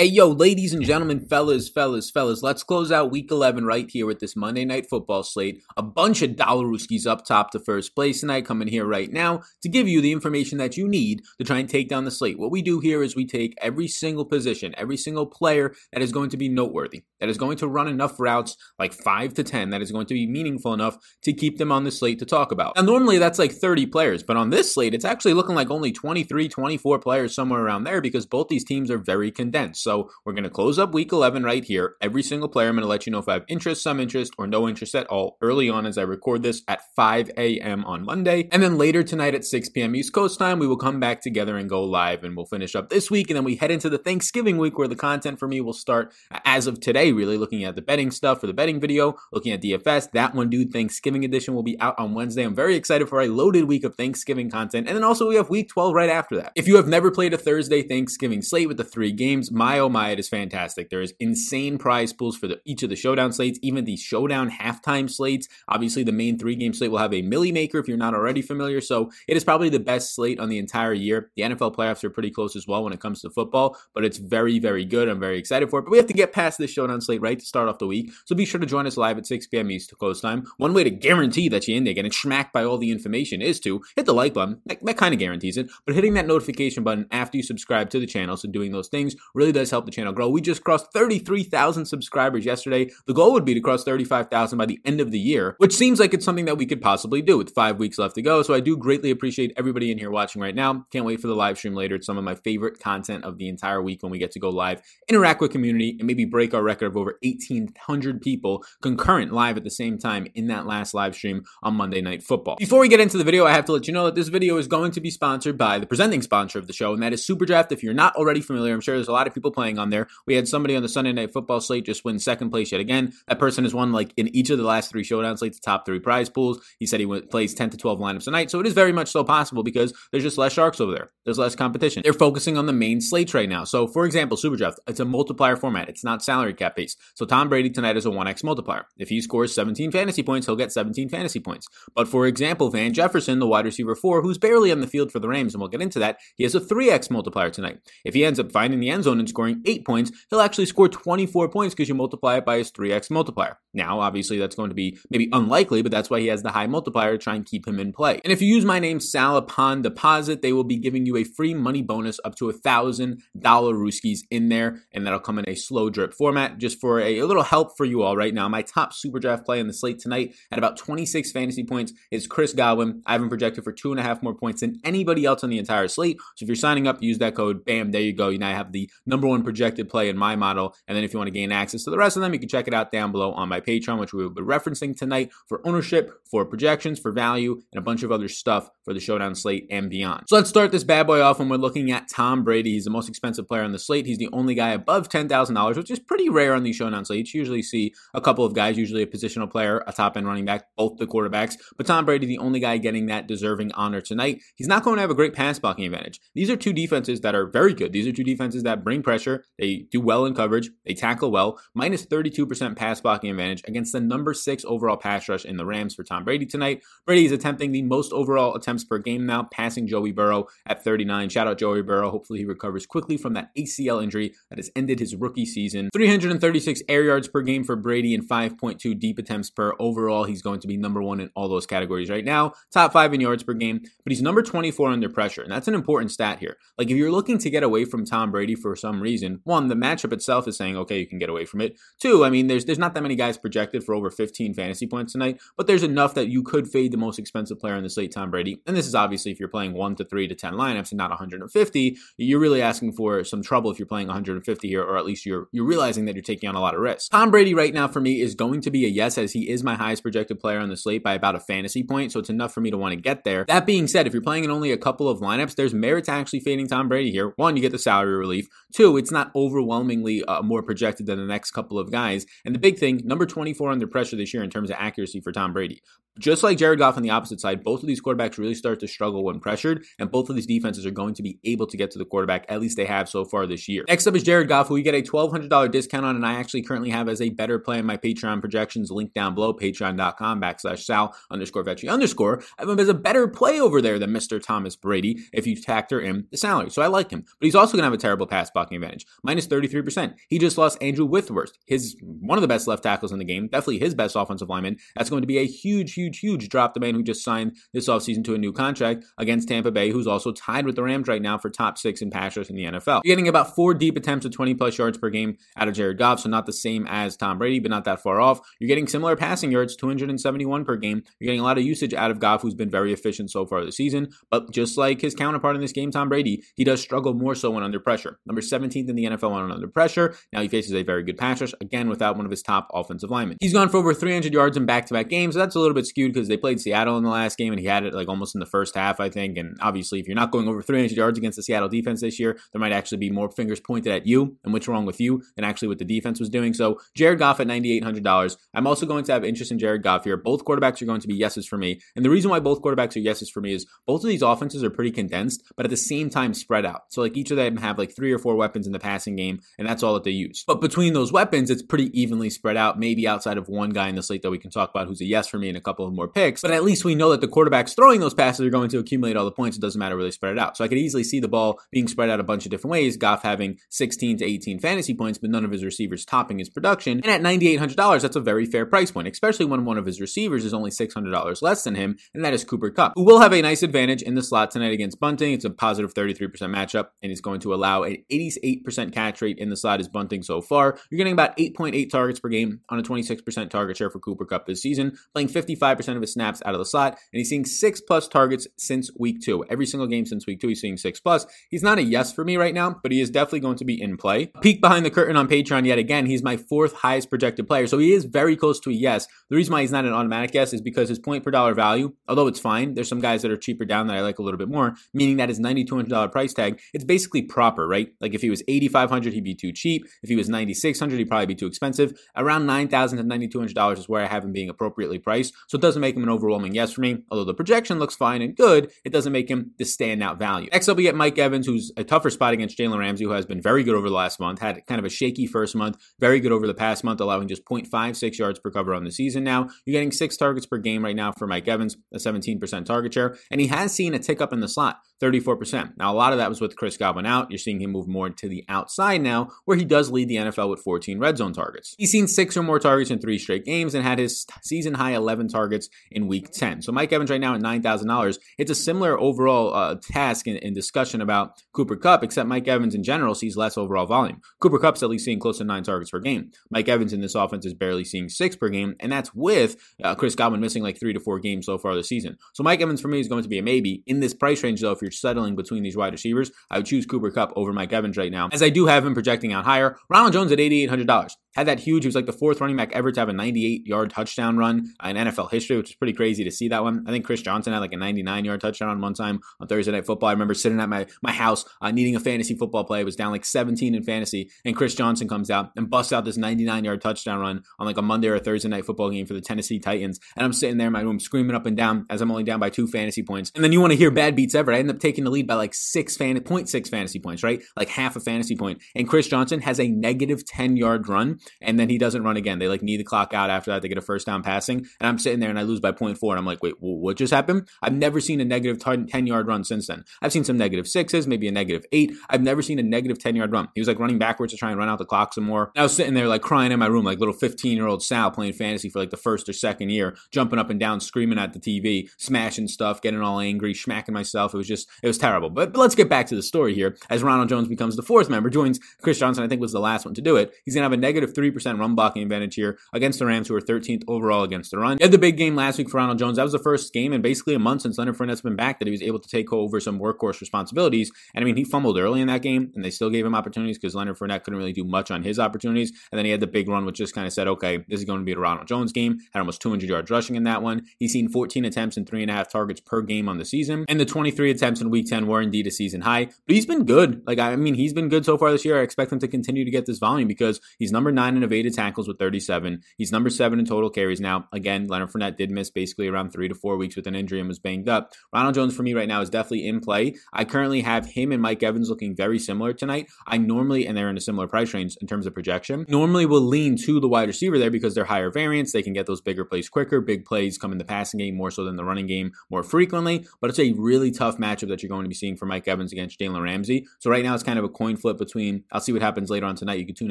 Hey, yo, ladies and gentlemen, fellas, fellas, fellas, let's close out week 11 right here with this Monday night football slate. A bunch of Dollarooskies up top to first place tonight, coming here right now to give you the information that you need to try and take down the slate. What we do here is we take every single position, every single player that is going to be noteworthy, that is going to run enough routes, like 5 to 10, that is going to be meaningful enough to keep them on the slate to talk about. Now, normally that's like 30 players, but on this slate, it's actually looking like only 23, 24 players somewhere around there because both these teams are very condensed. So we're going to close up week 11 right here. Every single player, I'm going to let you know if I have interest, some interest, or no interest at all early on as I record this at 5 a.m. on Monday. And then later tonight at 6 p.m. East Coast time, we will come back together and go live and we'll finish up this week. And then we head into the Thanksgiving week where the content for me will start as of today, really looking at the betting stuff for the betting video, looking at DFS. That one, dude, Thanksgiving edition will be out on Wednesday. I'm very excited for a loaded week of Thanksgiving content. And then also we have week 12 right after that. If you have never played a Thursday Thanksgiving slate with the three games, my oh my, is fantastic. There is insane prize pools for the, each of the showdown slates, even the showdown halftime slates. Obviously, the main three game slate will have a milli maker if you're not already familiar. So it is probably the best slate on the entire year. The NFL playoffs are pretty close as well when it comes to football, but it's very, very good. I'm very excited for it. But we have to get past this showdown slate, right, to start off the week. So be sure to join us live at 6 p.m. East Coast time. One way to guarantee that you're in there getting smacked by all the information is to hit the like button. That, that kind of guarantees it. But hitting that notification button after you subscribe to the channel, so doing those things really does help the channel grow. We just crossed 33,000 subscribers yesterday. The goal would be to cross 35,000 by the end of the year, which seems like it's something that we could possibly do with five weeks left to go. So I do greatly appreciate everybody in here watching right now. Can't wait for the live stream later. It's some of my favorite content of the entire week when we get to go live, interact with community, and maybe break our record of over 1,800 people concurrent live at the same time in that last live stream on Monday Night Football. Before we get into the video, I have to let you know that this video is going to be sponsored by the presenting sponsor of the show, and that is Superdraft. If you're not already familiar, I'm sure there's a lot of people playing on there. We had somebody on the Sunday Night Football slate just win second place yet again. That person has won like in each of the last three showdown slates, the top three prize pools. He said he plays 10 to 12 lineups a night, so it is very much so possible because there's just less sharks over there. There's less competition. They're focusing on the main slates right now. So, for example, Superdraft, it's a multiplier format. It's not salary cap based. So Tom Brady tonight is a 1x multiplier. If he scores 17 fantasy points, he'll get 17 fantasy points. But for example, Van Jefferson, the wide receiver four, who's barely on the field for the Rams, and we'll get into that, he has a 3x multiplier tonight. If he ends up finding the end zone and scoring eight points, he'll actually score 24 points because you multiply it by his 3x multiplier. Now, obviously, that's going to be maybe unlikely, but that's why he has the high multiplier to try and keep him in play. And if you use my name, Sal, upon deposit, they will be giving you a free money bonus up to a thousand dollar Ruskies in there, and that'll come in a slow drip format just for a, a little help for you all right now. My top super draft play in the slate tonight at about 26 fantasy points is Chris Godwin. I have him projected for two and a half more points than anybody else on the entire slate. So if you're signing up, use that code. Bam, there you go. You now have the number one projected play in my model. And then if you want to gain access to the rest of them, you can check it out down below on my Patreon, which we will be referencing tonight for ownership, for projections, for value, and a bunch of other stuff for the showdown slate and beyond. So let's start this bad boy off when we're looking at Tom Brady. He's the most expensive player on the slate. He's the only guy above $10,000, which is pretty rare on these showdown slates. You usually see a couple of guys, usually a positional player, a top end running back, both the quarterbacks. But Tom Brady, the only guy getting that deserving honor tonight. He's not going to have a great pass blocking advantage. These are two defenses that are very good. These are two defenses that bring pressure. They do well in coverage. They tackle well. Minus 32% pass blocking advantage against the number six overall pass rush in the Rams for Tom Brady tonight. Brady is attempting the most overall attempts per game now, passing Joey Burrow at 39. Shout out Joey Burrow. Hopefully he recovers quickly from that ACL injury that has ended his rookie season. 336 air yards per game for Brady and 5.2 deep attempts per overall. He's going to be number one in all those categories right now. Top five in yards per game, but he's number 24 under pressure. And that's an important stat here. Like if you're looking to get away from Tom Brady for some reason, one, the matchup itself is saying, okay, you can get away from it. Two, I mean, there's there's not that many guys projected for over 15 fantasy points tonight, but there's enough that you could fade the most expensive player in the slate, Tom Brady. And this is obviously if you're playing one to three to 10 lineups and not 150, you're really asking for some trouble if you're playing 150 here, or at least you're you're realizing that you're taking on a lot of risk. Tom Brady right now for me is going to be a yes, as he is my highest projected player on the slate by about a fantasy point, so it's enough for me to want to get there. That being said, if you're playing in only a couple of lineups, there's merit to actually fading Tom Brady here. One, you get the salary relief. Two, it's not overwhelmingly uh, more projected than the next couple of guys. And the big thing, number 24 under pressure this year in terms of accuracy for Tom Brady. Just like Jared Goff on the opposite side, both of these quarterbacks really start to struggle when pressured, and both of these defenses are going to be able to get to the quarterback. At least they have so far this year. Next up is Jared Goff, who we get a $1,200 discount on, and I actually currently have as a better play in my Patreon projections. Link down below, patreon.com backslash Sal underscore Vetri underscore. I have him as a better play over there than Mr. Thomas Brady if you factor in the salary. So I like him. But he's also going to have a terrible pass blocking advantage. Minus 33%. He just lost Andrew Whitworth, his one of the best left tackles in the game, definitely his best offensive lineman. That's going to be a huge, huge, huge drop. The man who just signed this offseason to a new contract against Tampa Bay, who's also tied with the Rams right now for top six in pass rush in the NFL. You're getting about four deep attempts of 20 plus yards per game out of Jared Goff, so not the same as Tom Brady, but not that far off. You're getting similar passing yards, 271 per game. You're getting a lot of usage out of Goff, who's been very efficient so far this season. But just like his counterpart in this game, Tom Brady, he does struggle more so when under pressure. Number 17th in the NFL when under pressure. Now he faces a very good pass rush, again, without one of his top offensive linemen. He's gone for over 300 yards in back to back games. So that's a little bit skewed because they played Seattle in the last game and he had it like almost in the first half, I think. And obviously, if you're not going over 300 yards against the Seattle defense this year, there might actually be more fingers pointed at you and what's wrong with you than actually what the defense was doing. So Jared Goff at $9,800. I'm also going to have interest in Jared Goff here. Both quarterbacks are going to be yeses for me. And the reason why both quarterbacks are yeses for me is both of these offenses are pretty condensed, but at the same time spread out. So like each of them have like three or four weapons in the passing game, and that's all that they use. But between those weapons, it's pretty evenly spread out, maybe outside of one guy in the slate that we can talk about who's a yes for me and a couple of more picks. But at least we know that the quarterbacks throwing those passes are going to accumulate all the points. It doesn't matter where they spread it out. So I could easily see the ball being spread out a bunch of different ways. Goff having 16 to 18 fantasy points, but none of his receivers topping his production. And at $9,800, that's a very fair price point, especially when one of his receivers is only $600 less than him, and that is Cooper Kupp, who will have a nice advantage in the slot tonight against Bunting. It's a positive 33% matchup, and he's going to allow an 88% catch rate in the slot as Bunting so far. You're getting about 8.8 targets per game on a 26% target share for Cooper Kupp this season, playing 55% of his snaps out of the slot, and he's seeing six plus targets since week two. Every single game since week two, he's seeing six plus. He's not a yes for me right now, but he is definitely going to be in play. Peek behind the curtain on Patreon yet again. He's my fourth highest projected player, so he is very close to a yes. The reason why he's not an automatic yes is because his point per dollar value, although it's fine, there's some guys that are cheaper down that I like a little bit more, meaning that his $9,200 price tag, it's basically proper, right? Like if he was 8500 he'd be too cheap. If he was 9600 he'd probably be too expensive. Around 9000 to $9,200 is where I have him being appropriately priced. So it doesn't make him an overwhelming yes for me. Although the projection looks fine and good, it doesn't make him the standout value. Next up, we get Mike Evans, who's a tougher spot against Jalen Ramsey, who has been very good over the last month, had kind of a shaky first month, very good over the past month, allowing just 0.56 yards per cover on the season now. You're getting six targets per game right now for Mike Evans, a 17% target share, and he has seen a tick up in the slot. 34%. Now, a lot of that was with Chris Godwin out. You're seeing him move more to the outside now, where he does lead the NFL with 14 red zone targets. He's seen six or more targets in three straight games and had his season high 11 targets in week 10. So, Mike Evans right now at $9,000. It's a similar overall uh, task in, in, discussion about Cooper Kupp, except Mike Evans in general sees less overall volume. Cooper Kupp's at least seeing close to nine targets per game. Mike Evans in this offense is barely seeing six per game, and that's with uh, Chris Godwin missing like three to four games so far this season. So, Mike Evans for me is going to be a maybe. In this price range, though, if you're settling between these wide receivers, I would choose Cooper Kupp over Mike Evans right now, as I do have him projecting out higher. Ronald Jones at $8,800 had that huge. He was like the fourth running back ever to have a 98 yard touchdown run in NFL history, which is pretty crazy to see that one. I think Chris Johnson had like a 99 yard touchdown one time on Thursday Night Football. I remember sitting at my, my house uh, needing a fantasy football play. Was down like 17 in fantasy, and Chris Johnson comes out and busts out this 99 yard touchdown run on like a Monday or Thursday Night Football game for the Tennessee Titans. And I'm sitting there in my room screaming up and down as I'm only down by two fantasy points. And then you want to hear bad beats ever. I end up taking the lead by like six fan, 0.6 fantasy points, right? Like half a fantasy point. And Chris Johnson has a negative 10 yard run, and then he doesn't run again. They like need the clock out after that. They get a first down passing, and I'm sitting there and I lose by 0.4, and I'm like, wait, what just happened? I've never seen a negative 10 yard run since then. I've seen some negative sixes, maybe a negative eight. I've never seen a negative 10 yard run. He was like running backwards to try and run out the clock some more. And I was sitting there like crying in my room, like little 15 year old Sal playing fantasy for like the first or second year, jumping up and down, screaming at the TV, smashing stuff, getting all angry, smacking myself. It was just, it was terrible. But, but let's get back to the story here. As Ronald Jones becomes the fourth member, joins Chris Johnson, I think was the last one to do it. He's going to have a negative 3% run blocking advantage here against the Rams, who are 13th overall against the run. He had the big game last week for Ronald Jones. That was the first game in basically a month since Leonard Fournette's been back that he was able to take over some workhorse responsibilities. And I mean, he fumbled early in that game, and they still gave him opportunities because Leonard Fournette couldn't really do much on his opportunities. And then he had the big run, which just kind of said, okay, this is going to be a Ronald Jones game. Had almost 200 yards rushing in that one. He's seen 14 attempts and three and a half targets per game on the season. And the 23 attempts in week 10 were indeed a season high. But he's been good. Like, I mean, he's been good so far this year. I expect him to continue to get this volume because he's number nine in evaded tackles with 37. He's number seven in total carries now. Again, Leonard Fournette did miss basically around three to four weeks with an injury and was banged up. Ronald Jones for me right now is definitely in play. I currently have him and Mike Evans looking very similar tonight. I normally, and they're in a similar price range in terms of projection, normally will lean to the wide receiver there because they're higher variance. They can get those bigger plays quicker. Big plays come in the passing game more so than the running game more frequently. But it's a really tough matchup that you're going to be seeing for Mike Evans against Jalen Ramsey. So right now it's kind of a coin flip between. I'll see what happens later on tonight. You can tune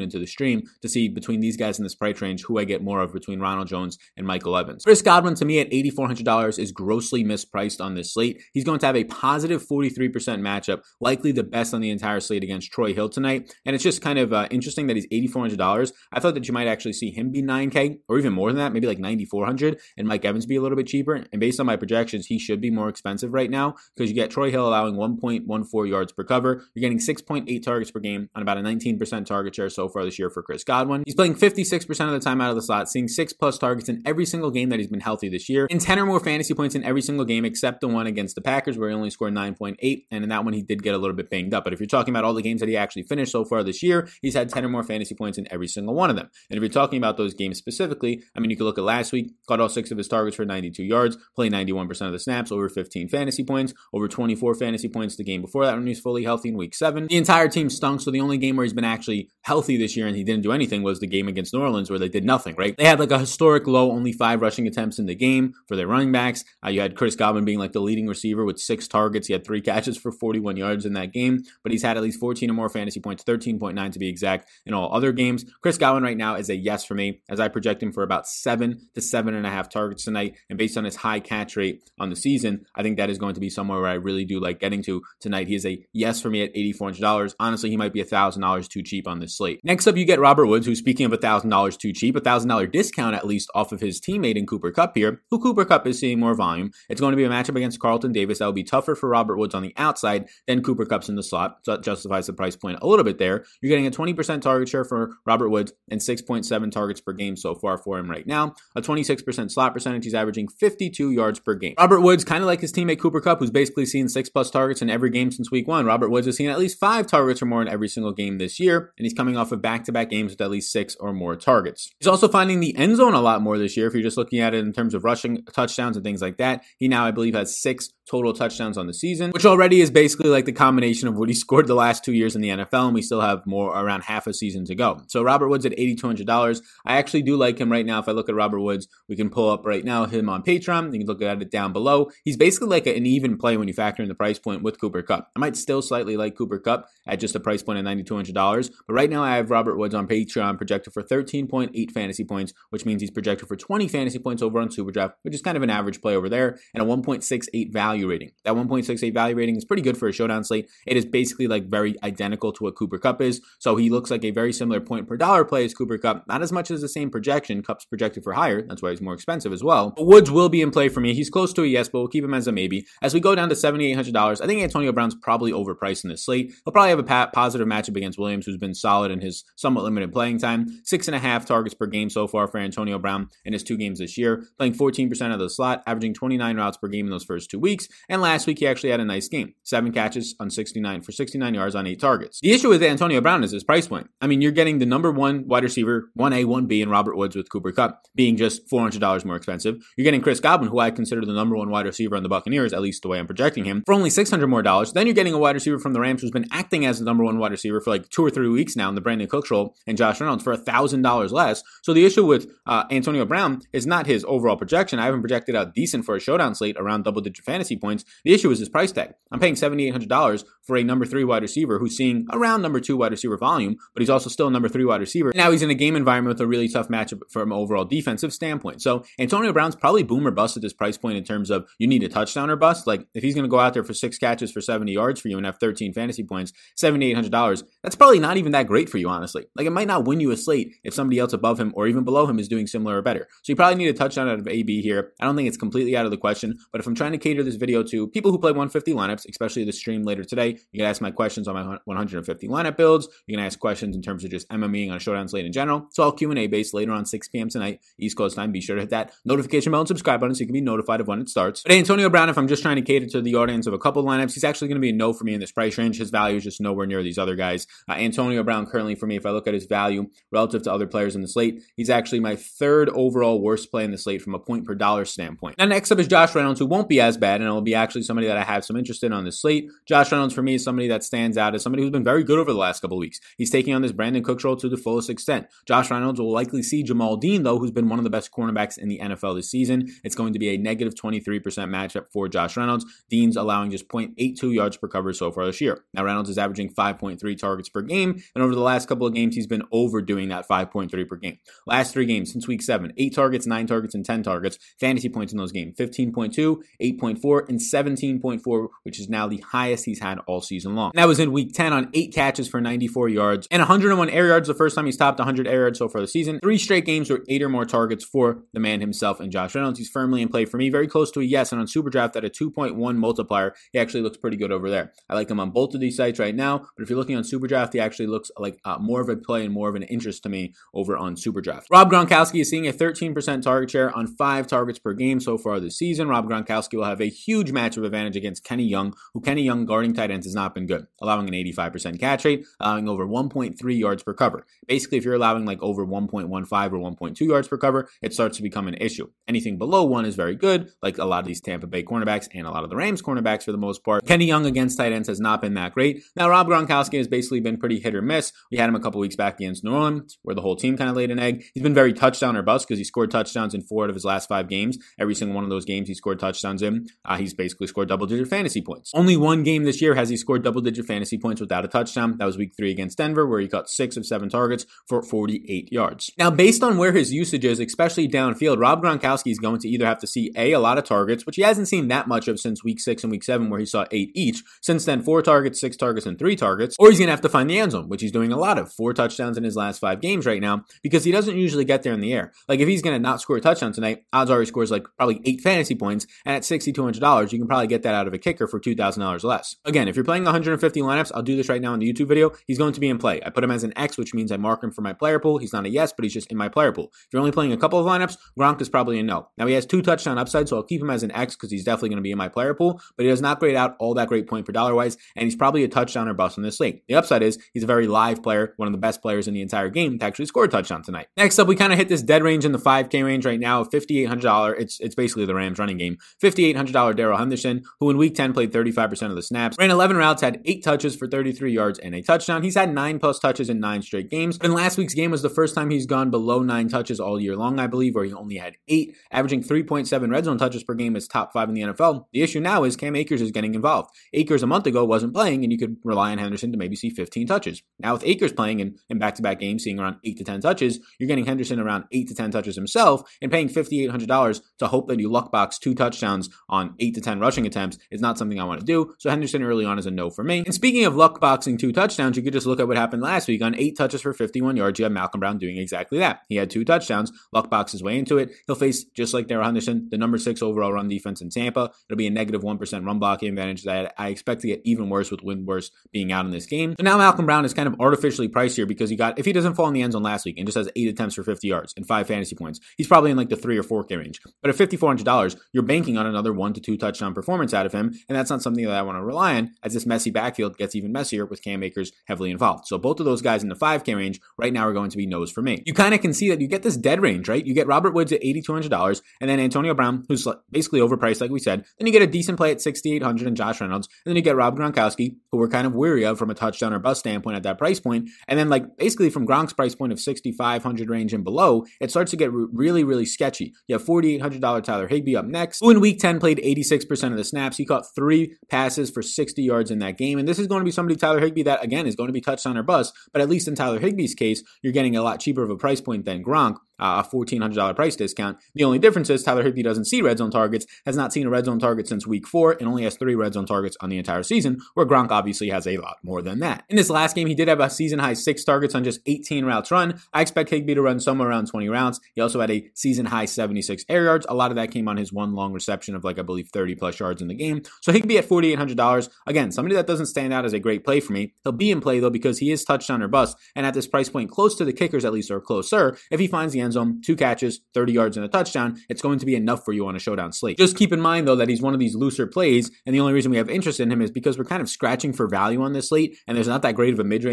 into the stream to see between these guys in this price range who I get more of between Ronald Jones and Michael Evans. Chris Godwin to me at $8,400 is grossly mispriced on this slate. He's going to have a positive 43% matchup, likely the best on the entire slate against Troy Hill tonight. And it's just kind of uh, interesting that he's $8,400. I thought that you might actually see him be 9K or even more than that, maybe like 9,400, and Mike Evans be a little bit cheaper. And based on my projections, he should be more expensive right now because you get Troy Hill allowing 1.14 yards per cover. You're getting 6.8 targets per game on about a 19% target share so far this year for Chris Godwin. He's playing 56% of the time out of the slot, seeing six plus targets in every single game that he's been healthy this year, in 10 or more fantasy points in every single game except the one against the Packers where he only scored 9.8. And in that one, he did get a little bit banged up. But if you're talking about all the games that he actually finished so far this year, he's had 10 or more fantasy points in every single one of them. And if you're talking about those games specifically, I mean, you could look at last week, got all six of his targets for 92 yards, played 91% of the snaps, over 15 fantasy points, over 24 fantasy points the game before that when he was fully healthy in week seven. The entire team stunk. So the only game where he's been actually healthy this year and he didn't do anything was the game against New Orleans where they did nothing, right? They had like a historic low, only five rushing attempts in the game for their running backs. Uh, you had Chris Godwin being like the leading receiver with six targets. He had three catches for 41 yards in that game, but he's had at least 14 or more fantasy points, 13.9 to be exact, in all other games. Chris Godwin right now is a yes for me, as I project him for about seven to seven and a half targets tonight. And based on his high catch rate on the season, I think that is going to be somewhere where I really do like getting to tonight. He is a yes for me at $8,400. Honestly, he might be $1,000 too cheap on this slate. Next up, you get Robert Woods, who's speaking of $1,000 too cheap, a $1,000 discount at least off of his teammate in Cooper Kupp here, who Cooper Kupp is seeing more volume. It's going to be a matchup against Carlton Davis that will be tougher for Robert Woods on the outside than Cooper Kupp's in the slot. So that justifies the price point a little bit there. You're getting a 20% target share for Robert Woods and 6.7 targets per game so far for him right now. A 26% slot percentage. He's averaging 52 yards per game. Robert Woods, kind of like his teammate Cooper Kupp, who's basically seen six plus targets in every game since week one. Robert Woods has seen at least five targets or more in every single game this year, and he's coming off of back to back games with at least six or more targets. He's also finding the end zone a lot more this year. If you're just looking at it in terms of rushing touchdowns and things like that, he now, I believe, has six total touchdowns on the season, which already is basically like the combination of what he scored the last two years in the NFL, and we still have more around half a season to go. So Robert Woods at $8,200. I actually do like him right now. If I look at Robert Woods, we can pull up right now him on Patreon. You can look at it down below. He's basically like an even play when you factor in the price point with Cooper Kupp. I might still slightly like Cooper Kupp at just a price point of $9,200, but right now I have Robert Woods on Patreon projected for 13.8 fantasy points, which means he's projected for 20 fantasy points over on SuperDraft, which is kind of an average play over there, and a 1.68 value rating. That 1.68 value rating is pretty good for a showdown slate. It is basically like very identical to what Cooper Kupp is, so he looks like a very similar point per dollar play as Cooper Kupp. Not as much as the same projection. Kupp's projected for higher. That's why he's more expensive as well. But Woods will be in play for me. He's close to a yes, but we'll keep him as a maybe. As we go down to $7,800, I think Antonio Brown's probably overpriced in this slate. He'll probably have a positive matchup against Williams, who's been solid in his somewhat limited playing time. Six and a half targets per game so far for Antonio Brown in his two games this year, playing 14% of the slot, averaging 29 routes per game in those first two weeks. And last week, he actually had a nice game. Seven catches on 69 for 69 yards on eight targets. The issue with Antonio Brown is his price point. I mean, you're getting the number one wide receiver, 1A, 1B, and Robert Woods with Cooper Kupp being just $400 more expensive. You're getting Chris Godwin, who I consider the number one wide receiver on the Buccaneers, at least the way I'm projecting him, for only 600 more dollars. Then you're getting a wide receiver from the Rams who's been acting as the number one wide receiver for like two or three weeks now in the Brandin Cooks role and Josh Reynolds for $1,000 less. So the issue with uh, Antonio Brown is not his overall projection. I haven't projected out decent for a showdown slate around double digit fantasy points. The issue is his price tag. I'm paying $7,800 for a number three wide receiver who's seeing around number two wide receiver volume, but he's also still a number three wide receiver. Now he's in a game environment with a really tough matchup from an overall defensive standpoint. So Antonio Brown's probably boom or bust at this price point in terms of you need a touchdown or bust. Like if he's going to go out there for six catches for 70 yards for you and have 13 fantasy points, $7,800, that's probably not even that great for you, honestly. Like it might not win you a slate if somebody else above him or even below him is doing similar or better. So you probably need a touchdown out of AB here. I don't think it's completely out of the question, but if I'm trying to cater this video to people who play 150 lineups, especially the stream later today. You can ask my questions on my 150 lineup builds. You can ask questions in terms of just MMEing on showdown slate in general. It's all Q&A based later on 6 p.m. tonight, East Coast time. Be sure to hit that notification bell and subscribe button so you can be notified of when it starts. But Antonio Brown, if I'm just trying to cater to the audience of a couple lineups, he's actually going to be a no for me in this price range. His value is just nowhere near these other guys. Uh, Antonio Brown currently for me, if I look at his value relative to other players in the slate, he's actually my third overall worst play in the slate from a point per dollar standpoint. Now next up is Josh Reynolds, who won't be as bad, and it will be actually somebody that I have some interest in on the slate. Josh Reynolds for me is somebody that stands out as somebody who's been very good over the last couple weeks. He's taking on this Brandin Cooks role to the fullest extent. Josh Reynolds will likely see Jamel Dean, though, who's been one of the best cornerbacks in the NFL this season. It's going to be a negative 23% matchup for Josh Reynolds. Dean's allowing just 0.82 yards per cover so far this year. Now, Reynolds is averaging 5.3 targets per game, and over the last couple of games, he's been overdoing that 5.3 per game. Last three games since week seven, eight targets, nine targets, and 10 targets. Fantasy points in those games 15.2, 8.4, and 17.4, which is now the highest he's had all season long. That was in week 10 on eight catches for 94 yards and 101 air yards, the first time he's topped 100 air yards so far this season. Three straight games with eight or more targets for the man himself and Josh Reynolds. He's firmly in play for me, very close to a yes. And on Superdraft at a 2.1 multiplier, he actually looks pretty good over there. I like him on both of these sites right now, but if you're looking on Superdraft, he actually looks like uh, more of a play and more of an interest to me over on Superdraft. Rob Gronkowski is seeing a 13% target share on five targets per game so far this season. Rob Gronkowski will have a huge matchup advantage against Kenny Young, who Kenny Young guarding tight ends has not been good, allowing an 85% catch rate, allowing over 1.3 yards per cover. Basically, if you're allowing like over 1.15 or 1.2 yards per cover, it starts to become an issue. Anything below one is very good, like a lot of these Tampa Bay cornerbacks and a lot of the Rams cornerbacks for the most part. Kenny Young against tight ends has not been that great. Now, Rob Gronkowski has basically been pretty hit or miss. We had him a couple weeks back against New Orleans, where the whole team kind of laid an egg. He's been very touchdown or bust because he scored touchdowns in four out of his last five games. Every single one of those games he scored touchdowns in, uh, he's basically scored double digit fantasy points. Only one game this year has he scored double digit fantasy points without a touchdown. That was week three against Denver, where he caught six of seven targets for 48 yards. Now, based on where his usage is, especially downfield, Rob Gronkowski is going to either have to see A, a lot of targets, which he hasn't seen that much of since week six and week seven, where he saw eight each. Since then, four targets, six targets, and three targets, or he's going to have to find the end zone, which he's doing a lot of. Four touchdowns in his last five games right now, because he doesn't usually get there in the air. Like if he's going to not score a touchdown tonight, odds are he scores like probably eight fantasy points, and at $6,200, you can probably get that out of a kicker for $2,000 less. Again, if you're playing 150 lineups, I'll do this right now in the YouTube video. He's going to be in play. I put him as an X, which means I mark him for my player pool. He's not a yes, but he's just in my player pool. If you're only playing a couple of lineups, Gronk is probably a no. Now he has two touchdown upside, so I'll keep him as an X because he's definitely going to be in my player pool, but he does not grade out all that great point per dollar wise, and he's probably a touchdown or bust in this slate. The upside is he's a very live player, one of the best players in the entire game to actually score a touchdown tonight. Next up, we kind of hit this dead range in the 5K range right now $5,800. It's it's basically the Rams running game. $5,800 Darrell Henderson, who in week 10 played 35% of the snaps, ran 11 routes, had eight touches for 33 yards and a touchdown. He's had nine plus touches in nine straight games. And last week's game was the first time he's gone below nine touches all year long, I believe, where he only had eight, averaging 3.7 red zone touches per game is top five in the NFL. The issue now is Cam Akers is getting involved. Akers a month ago wasn't playing, and you could rely on Henderson to maybe see 15 touches. Now with Akers playing in, in back-to-back games, seeing around eight to 10 touches, you're getting Henderson around eight to 10 touches himself, and paying $5,800 to hope that you luck box two touchdowns on eight to 10 rushing attempts is not something I want to do. So Henderson early on is a no for me. And speaking of luck boxing two touchdowns, you could just look at what happened last week on eight touches for 51 yards. You have Malcolm Brown doing exactly that. He had two touchdowns. Luck box his way into it. He'll face just like Darrell Henderson, the number six overall run defense in Tampa. It'll be a negative one percent run blocking advantage that I expect to get even worse with Whitworth being out in this game. So now Malcolm Brown is kind of artificially priced here because he got if he doesn't fall in the end zone last week and just has eight attempts for 50 yards and five fantasy points, he's probably in like the three or four K range. But at $5,400, you're banking on another one to two touchdown performance out of him, and that's not something that I want to rely on as this messy backfield gets even messier with Cam Akers heavily involved. So both of those guys in the 5K range right now are going to be no's for me. You kind of can see that you get this dead range, right? You get Robert Woods at $8,200, and then Antonio Brown, who's basically overpriced, like we said. Then you get a decent play at 6,800 and Josh Reynolds, and then you get Rob Gronkowski, who we're kind of weary of from a touchdown or bust standpoint at that price point. And then like basically from Gronk's price point of 6,500 range and below, it starts to get really, really sketchy. You have $4,800 Tyler Higbee up next, who in week 10 played 86% of the snaps. He caught three passes for 60 yards in that game. And this is going to be somebody, Tyler Higbee, that again is going to be touchdown or bust. But at least in Tyler Higbee's case, you're getting a lot cheaper of a price point than Gronk a $1,400 price discount. The only difference is Tyler Higbee doesn't see red zone targets, has not seen a red zone target since week four, and only has three red zone targets on the entire season, where Gronk obviously has a lot more than that. In this last game, he did have a season high six targets on just 18 routes run. I expect Higbee to run somewhere around 20 routes. He also had a season high 76 air yards. A lot of that came on his one long reception of like, I believe, 30 plus yards in the game. So Higbee at $4,800. Again, somebody that doesn't stand out as a great play for me. He'll be in play though because he is touchdown or bust. And at this price point, close to the kickers at least, or closer, if he finds the end zone, two catches, 30 yards and a touchdown, it's going to be enough for you on a showdown slate. Just keep in mind though that he's one of these looser plays. And the only reason we have interest in him is because we're kind of scratching for value on this slate. And there's not that great of a mid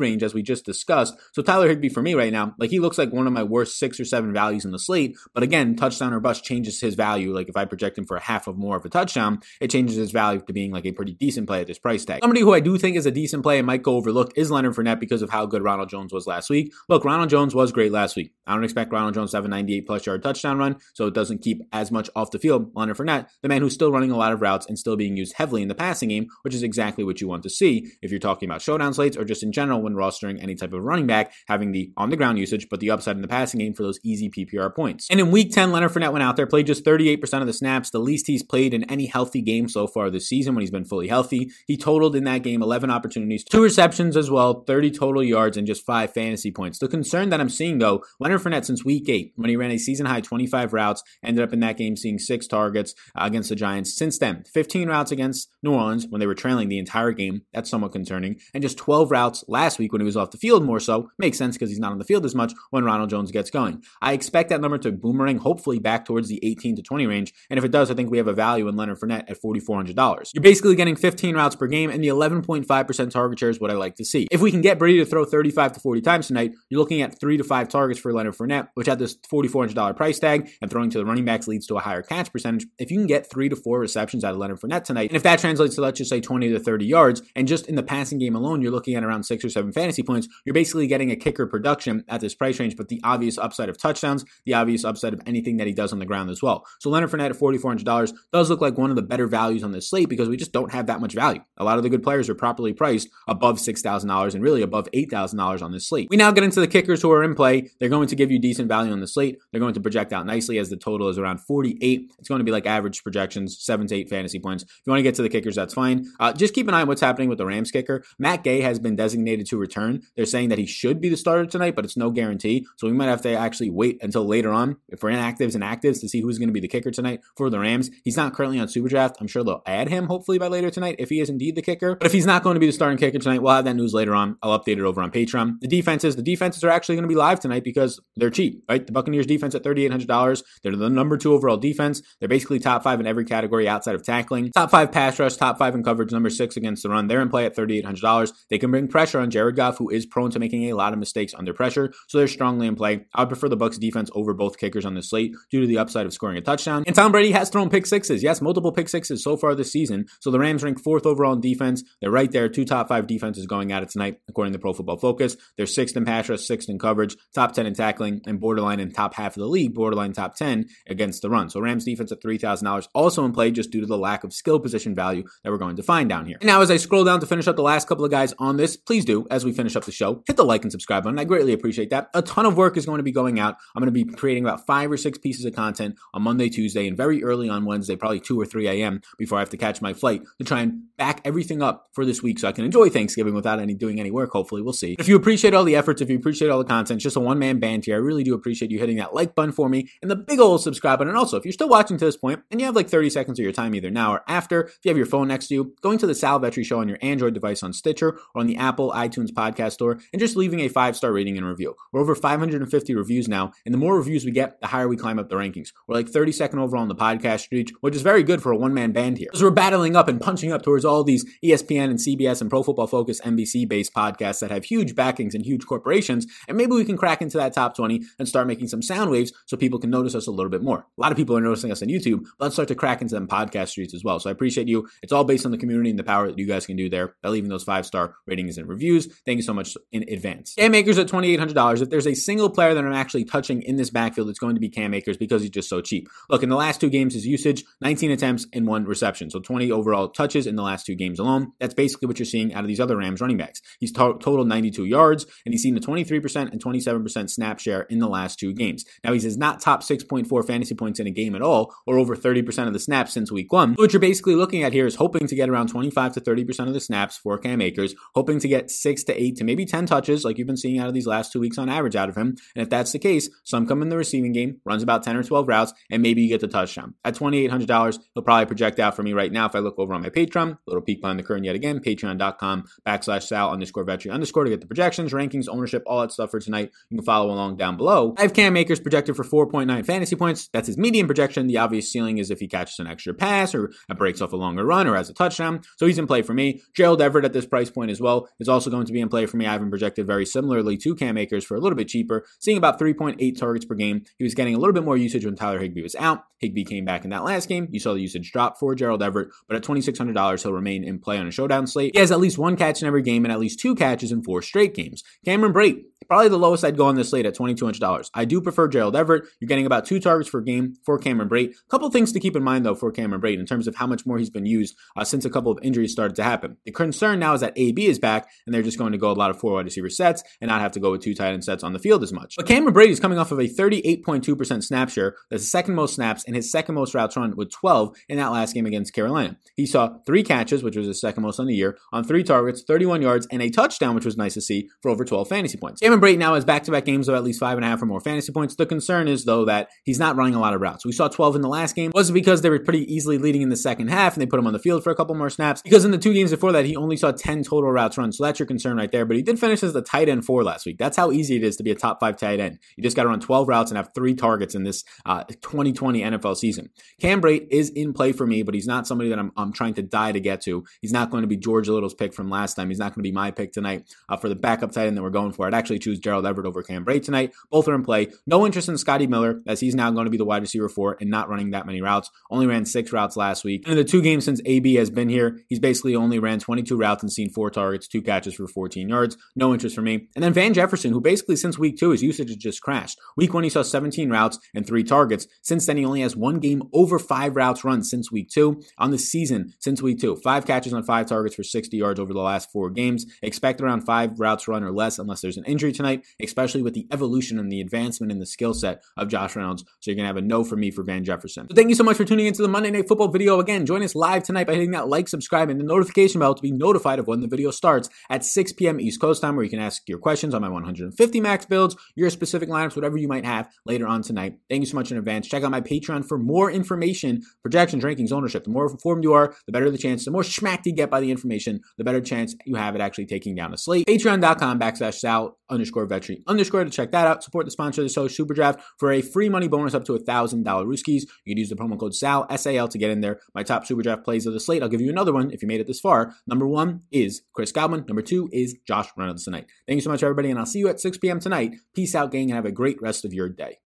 range as we just discussed. So Tyler Higbee for me right now, like he looks like one of my worst six or seven values in the slate. But again, touchdown or bust changes his value. Like if I project him for a half of more of a touchdown, it changes his value to being like a pretty decent play at this price tag. Somebody who I do think is a decent play and might go overlooked is Leonard Fournette because of how good Ronald Jones was last week. Look, Ronald Jones was great last week. I don't expect Ronald Jones to have a 98 plus yard touchdown run, so it doesn't keep as much off the field. Leonard Fournette, the man who's still running a lot of routes and still being used heavily in the passing game, which is exactly what you want to see if you're talking about showdown slates or just in general when rostering any type of running back, having the on the ground usage, but the upside in the passing game for those easy PPR points. And in week 10, Leonard Fournette went out there, played just 38% of the snaps, the least he's played in any healthy game so far this season when he's been fully healthy. He totaled in that game 11 opportunities, two receptions as well, 30 total yards, and just five fantasy points. The concern that I'm seeing though, Leonard Fournette since week eight, when he ran a season high 25 routes, ended up in that game seeing six targets uh, against the Giants. Since then, 15 routes against New Orleans when they were trailing the entire game. That's somewhat concerning. And just 12 routes last week when he was off the field more so. Makes sense because he's not on the field as much when Ronald Jones gets going. I expect that number to boomerang hopefully back towards the 18 to 20 range. And if it does, I think we have a value in Leonard Fournette at $4,400. You're basically getting 15 routes per game, and the 11.5% target share is what I like to see. If we can get Brady to throw 35 to 40 times tonight, you're looking at three to five targets for Leonard Fournette, which at this $4,400 price tag and throwing to the running backs leads to a higher catch percentage. If you can get three to four receptions out of Leonard Fournette tonight, and if that translates to let's just say 20 to 30 yards, and just in the passing game alone, you're looking at around six or seven fantasy points, you're basically getting a kicker production at this price range, but the obvious upside of touchdowns, the obvious upside of anything that he does on the ground as well. So Leonard Fournette at $4,400 does look like one of the better values on this slate because we just don't have that much value. A lot of the good players are properly priced above $6,000 and really above $8,000 on this slate. We now get into the kickers who are in play. They're going to give you decent value on the slate. They're going to project out nicely as the total is around 48. It's going to be like average projections, seven to eight fantasy points. If you want to get to the kickers, that's fine. Uh, just keep an eye on what's happening with the Rams kicker. Matt Gay has been designated to return. They're saying that he should be the starter tonight, but it's no guarantee. So we might have to actually wait until later on for inactives and actives to see who's going to be the kicker tonight for the Rams. He's not currently on Superdraft. I'm sure they'll add him hopefully by later tonight if he is indeed the kicker. But if he's not going to be the starting kicker tonight, we'll have that news later on. I'll update it over on Patreon. The defenses, the defenses are actually going to be live tonight because they're cheap, right? The Buccaneers defense at $3,800. They're the number two overall defense. They're basically top five in every category outside of tackling. Top five pass rush, top five in coverage, number six against the run. They're in play at $3,800. They can bring pressure on Jared Goff, who is prone to making a lot of mistakes under pressure. So they're strongly in play. I would prefer the Bucks defense over both kickers on the slate due to the upside of scoring a touchdown. And Tom Brady has thrown pick sixes. Yes, multiple pick sixes so far this season. So the Rams rank fourth overall in defense. They're right there. Two top five defenses going at it tonight, according to Pro Football Focus. They're sixth in pass rush, sixth in coverage, top 10 in tackling, and borderline in top half of the league, borderline top 10 against the run. So Rams defense at $3,000 also in play just due to the lack of skill position value that we're going to find down here. And now as I scroll down to finish up the last couple of guys on this, please do, as we finish up the show, hit the like and subscribe button. I greatly appreciate that. A ton of work is going to be going out. I'm going to be creating about five or six pieces of content on Monday, Tuesday, and very early on Wednesday, probably 2 or 3 a.m. before I have to catch my flight to try and back everything up for this week so I can enjoy Thanksgiving without any doing any work. Hopefully, we'll see. If you appreciate all the efforts, if you appreciate all the content, it's just a one man band here. Really do appreciate you hitting that like button for me and the big old subscribe button. And also, if you're still watching to this point and you have like 30 seconds of your time either now or after, if you have your phone next to you, going to the Sal Vetri Show on your Android device on Stitcher or on the Apple iTunes podcast store and just leaving a five star rating and review. We're over 550 reviews now, and the more reviews we get, the higher we climb up the rankings. We're like 32nd overall on the podcast streak, which is very good for a one man band here. Because we're battling up and punching up towards all these ESPN and CBS and Pro Football Focus NBC based podcasts that have huge backings and huge corporations, and maybe we can crack into that top 20 and start making some sound waves so people can notice us a little bit more. A lot of people are noticing us on YouTube, but let's start to crack into them podcast streets as well. So I appreciate you. It's all based on the community and the power that you guys can do there by leaving those five star ratings and reviews. Thank you so much in advance. Cam Akers at $2,800. If there's a single player that I'm actually touching in this backfield, it's going to be Cam Akers because he's just so cheap. Look, in the last two games, his usage 19 attempts and one reception. So 20 overall touches in the last two games alone. That's basically what you're seeing out of these other Rams running backs. He's to- total 92 yards, and he's seen a 23% and 27% snap share in the last two games. Now, he's not top 6.4 fantasy points in a game at all, or over 30% of the snaps since week one. What you're basically looking at here is hoping to get around 25 to 30% of the snaps for Cam Akers, hoping to get six to eight to maybe 10 touches, like you've been seeing out of these last two weeks on average out of him. And if that's the case, some come in the receiving game, runs about 10 or 12 routes, and maybe you get the touchdown. At $2,800, he'll probably project out for me right now if I look over on my Patreon. A Little peek behind the curtain yet again, patreon.com backslash sal underscore vetri underscore to get the projections, rankings, ownership, all that stuff for tonight. You can follow along down below. I have Cam Akers projected for 4.9 fantasy points. That's his median projection. The obvious ceiling is if he catches an extra pass or breaks off a longer run or has a touchdown. So he's in play for me. Gerald Everett at this price point as well is also going to be in play for me. I have him projected very similarly to Cam Akers for a little bit cheaper, seeing about 3.8 targets per game. He was getting a little bit more usage when Tyler Higbee was out. Higbee came back in that last game. You saw the usage drop for Gerald Everett, but at $2,600, he'll remain in play on a showdown slate. He has at least one catch in every game and at least two catches in four straight games. Cameron Brate, Probably the lowest I'd go on this slate at $2,200. I do prefer Gerald Everett. You're getting about two targets per game for Cameron Brate. A couple things to keep in mind, though, for Cameron Brate in terms of how much more he's been used uh, since a couple of injuries started to happen. The concern now is that AB is back, and they're just going to go a lot of four wide receiver sets and not have to go with two tight end sets on the field as much. But Cameron Brate is coming off of a 38.2% snap share. That's the second most snaps and his second most routes run with 12 in that last game against Carolina. He saw three catches, which was his second most on the year, on three targets, 31 yards, and a touchdown, which was nice to see for over 12 fantasy points. Cameron Brate now has back to back games of at least five and a half or more fantasy points. The concern is, though, that he's not running a lot of routes. We saw 12 in the last game. Was it because they were pretty easily leading in the second half and they put him on the field for a couple more snaps? Because in the two games before that, he only saw 10 total routes run. So that's your concern right there. But he did finish as the tight end four last week. That's how easy it is to be a top five tight end. You just got to run 12 routes and have three targets in this uh, 2020 NFL season. Cam is in play for me, but he's not somebody that I'm, I'm trying to die to get to. He's not going to be George Little's pick from last time. He's not going to be my pick tonight uh, for the backup tight end that we're going for. I'd actually choose Gerald Everett over Cam tonight. Both are in play. No interest in Scotty Miller, as he's now going to be the wide receiver four and not running that many routes. Only ran six routes last week. And in the two games since AB has been here, he's basically only ran 22 routes and seen four targets, two catches for 14 yards. No interest for me. And then Van Jefferson, who basically since week two, his usage has just crashed. Week one, he saw 17 routes and three targets. Since then, he only has one game over five routes run since week two. On the season, since week two, five catches on five targets for 60 yards over the last four games. Expect around five routes run or less unless there's an injury tonight, especially with the evolution and the advancement in the skill set of Josh Reynolds. So you're going to have a no for me for Van Jefferson. So thank you so much for tuning into the Monday Night Football video. Again, join us live tonight by hitting that like, subscribe, and the notification bell to be notified of when the video starts at 6 p.m. East Coast time, where you can ask your questions on my 150 max builds, your specific lineups, whatever you might have later on tonight. Thank you so much in advance. Check out my Patreon for more information, projections, rankings, ownership. The more informed you are, the better the chance. The more schmacked you get by the information, the better chance you have at actually taking down a slate. Patreon.com backslash Sal underscore Vetri underscore to check that out. Support the sponsor of the show, Superdraft, for a free money bonus up to a $1,000 Rooskies. You can use the promo code SAL, S-A-L, to get in there. My top Superdraft plays of the slate. I'll give you another one if you made it this far. Number one is Chris Godwin. Number two is Josh Reynolds tonight. Thank you so much, everybody, and I'll see you at 6 p.m. tonight. Peace out, gang, and have a great rest of your day.